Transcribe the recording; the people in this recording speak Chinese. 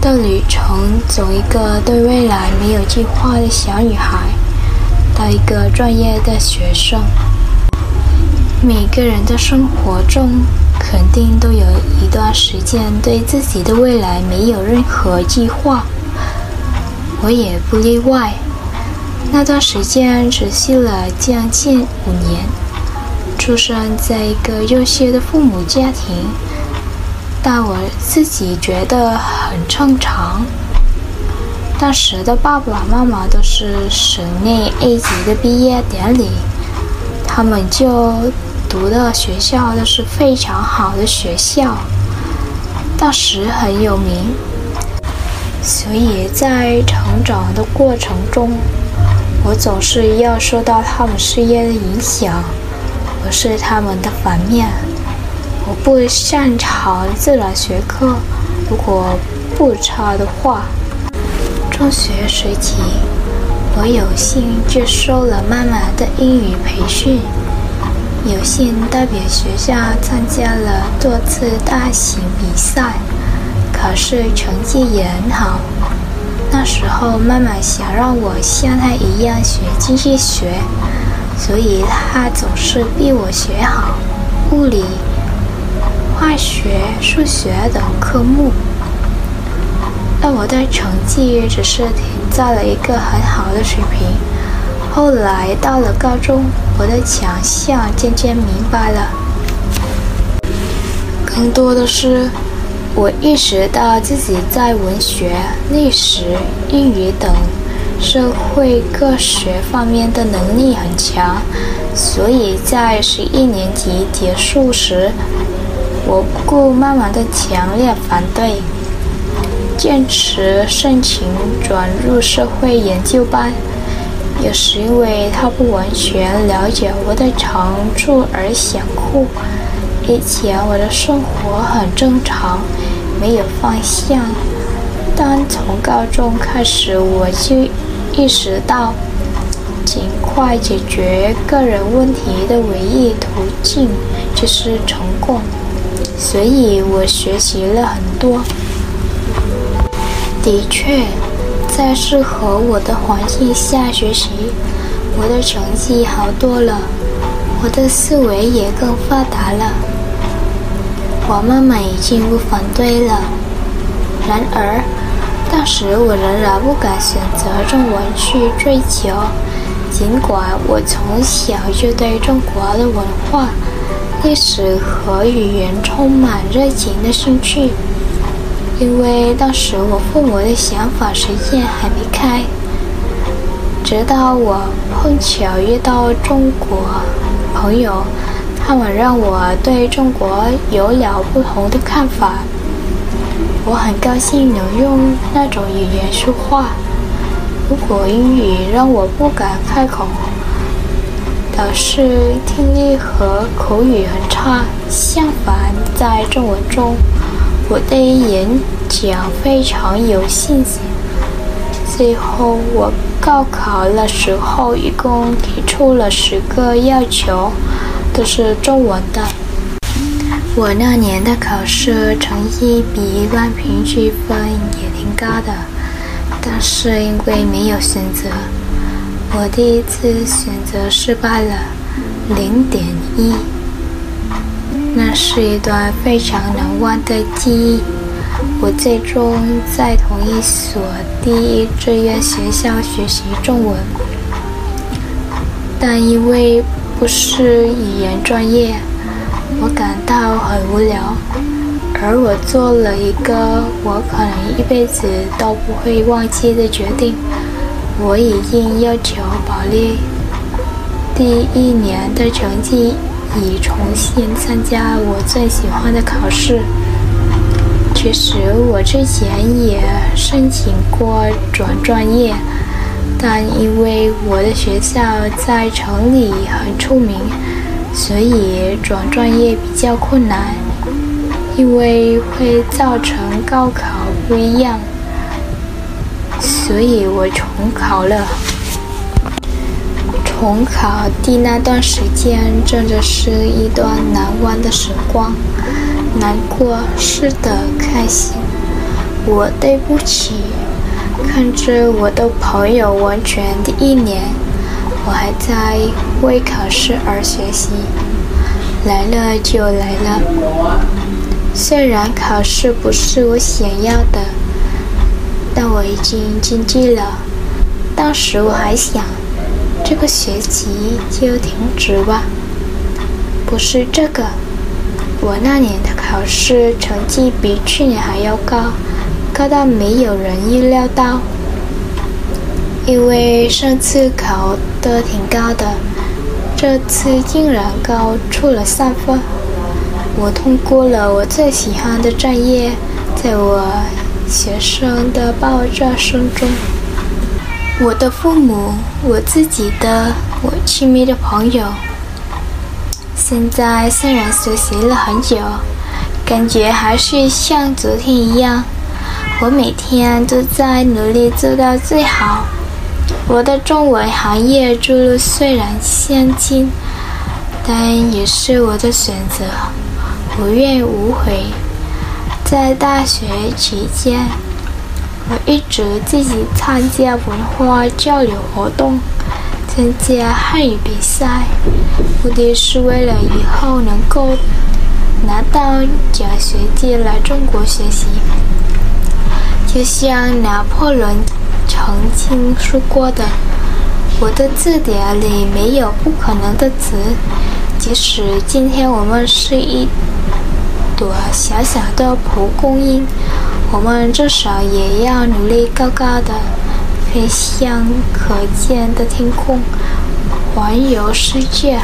的旅程，从一个对未来没有计划的小女孩，到一个专业的学生。每个人的生活中，肯定都有一段时间对自己的未来没有任何计划，我也不例外。那段时间持续了将近五年。出生在一个优秀的父母家庭，但我自己觉得很正常。当时的爸爸妈妈都是省内 A 级的毕业典礼，他们就读的学校都是非常好的学校，当时很有名，所以在成长的过程中，我总是要受到他们事业的影响。我是他们的反面。我不擅长自然学科，如果不差的话。中学时期，我有幸接受了妈妈的英语培训，有幸代表学校参加了多次大型比赛，考试成绩也很好。那时候，妈妈想让我像她一样学经济学。所以她总是逼我学好物理、化学、数学等科目，但我的成绩只是停在了一个很好的水平。后来到了高中，我的强项渐渐明白了，更多的是我意识到自己在文学、历史、英语等。社会各学方面的能力很强，所以在十一年级结束时，我不顾妈妈的强烈反对，坚持申请转入社会研究班。也是因为他不完全了解我的长处而想哭。以前我的生活很正常，没有方向，但从高中开始我就。意识到，尽快解决个人问题的唯一途径就是成功，所以我学习了很多。的确，在适合我的环境下学习，我的成绩好多了，我的思维也更发达了。我妈妈已经不反对了，然而。当时我仍然不敢选择中文去追求，尽管我从小就对中国的文化、历史和语言充满热情的兴趣。因为当时我父母的想法实践还没开，直到我碰巧遇到中国朋友，他们让我对中国有了不同的看法。我很高兴能用那种语言说话。如果英语让我不敢开口，表示听力和口语很差。相反，在中文中，我对演讲非常有信心。最后，我高考的时候一共提出了十个要求，都是中文的。我那年的考试成绩比一般平均分也挺高的，但是因为没有选择，我第一次选择失败了，零点一。那是一段非常难忘的记忆。我最终在同一所第一志愿学校学习中文，但因为不是语言专业。我感到很无聊，而我做了一个我可能一辈子都不会忘记的决定。我已经要求保利第一年的成绩，以重新参加我最喜欢的考试。其实我之前也申请过转专业，但因为我的学校在城里很出名。所以转专业比较困难，因为会造成高考不一样，所以我重考了。重考的那段时间真的是一段难忘的时光，难过是的，开心。我对不起。看着我的朋友完全的一年，我还在为考试而学习。来了就来了，虽然考试不是我想要的，但我已经经历了。当时我还想，这个学期就停止吧。不是这个，我那年的考试成绩比去年还要高。高到没有人意料到，因为上次考的挺高的，这次竟然高出了三分。我通过了我最喜欢的专业，在我学生的爆炸声中，我的父母、我自己的、我亲密的朋友，现在虽然学习了很久，感觉还是像昨天一样。我每天都在努力做到最好。我的中文行业之路虽然先进，但也是我的选择，无怨无悔。在大学期间，我一直积极参加文化交流活动，参加汉语比赛，目的是为了以后能够拿到奖学金来中国学习。就像拿破仑曾经说过的：“我的字典里没有不可能的词。即使今天我们是一朵小小的蒲公英，我们至少也要努力高高的飞向可见的天空，环游世界。”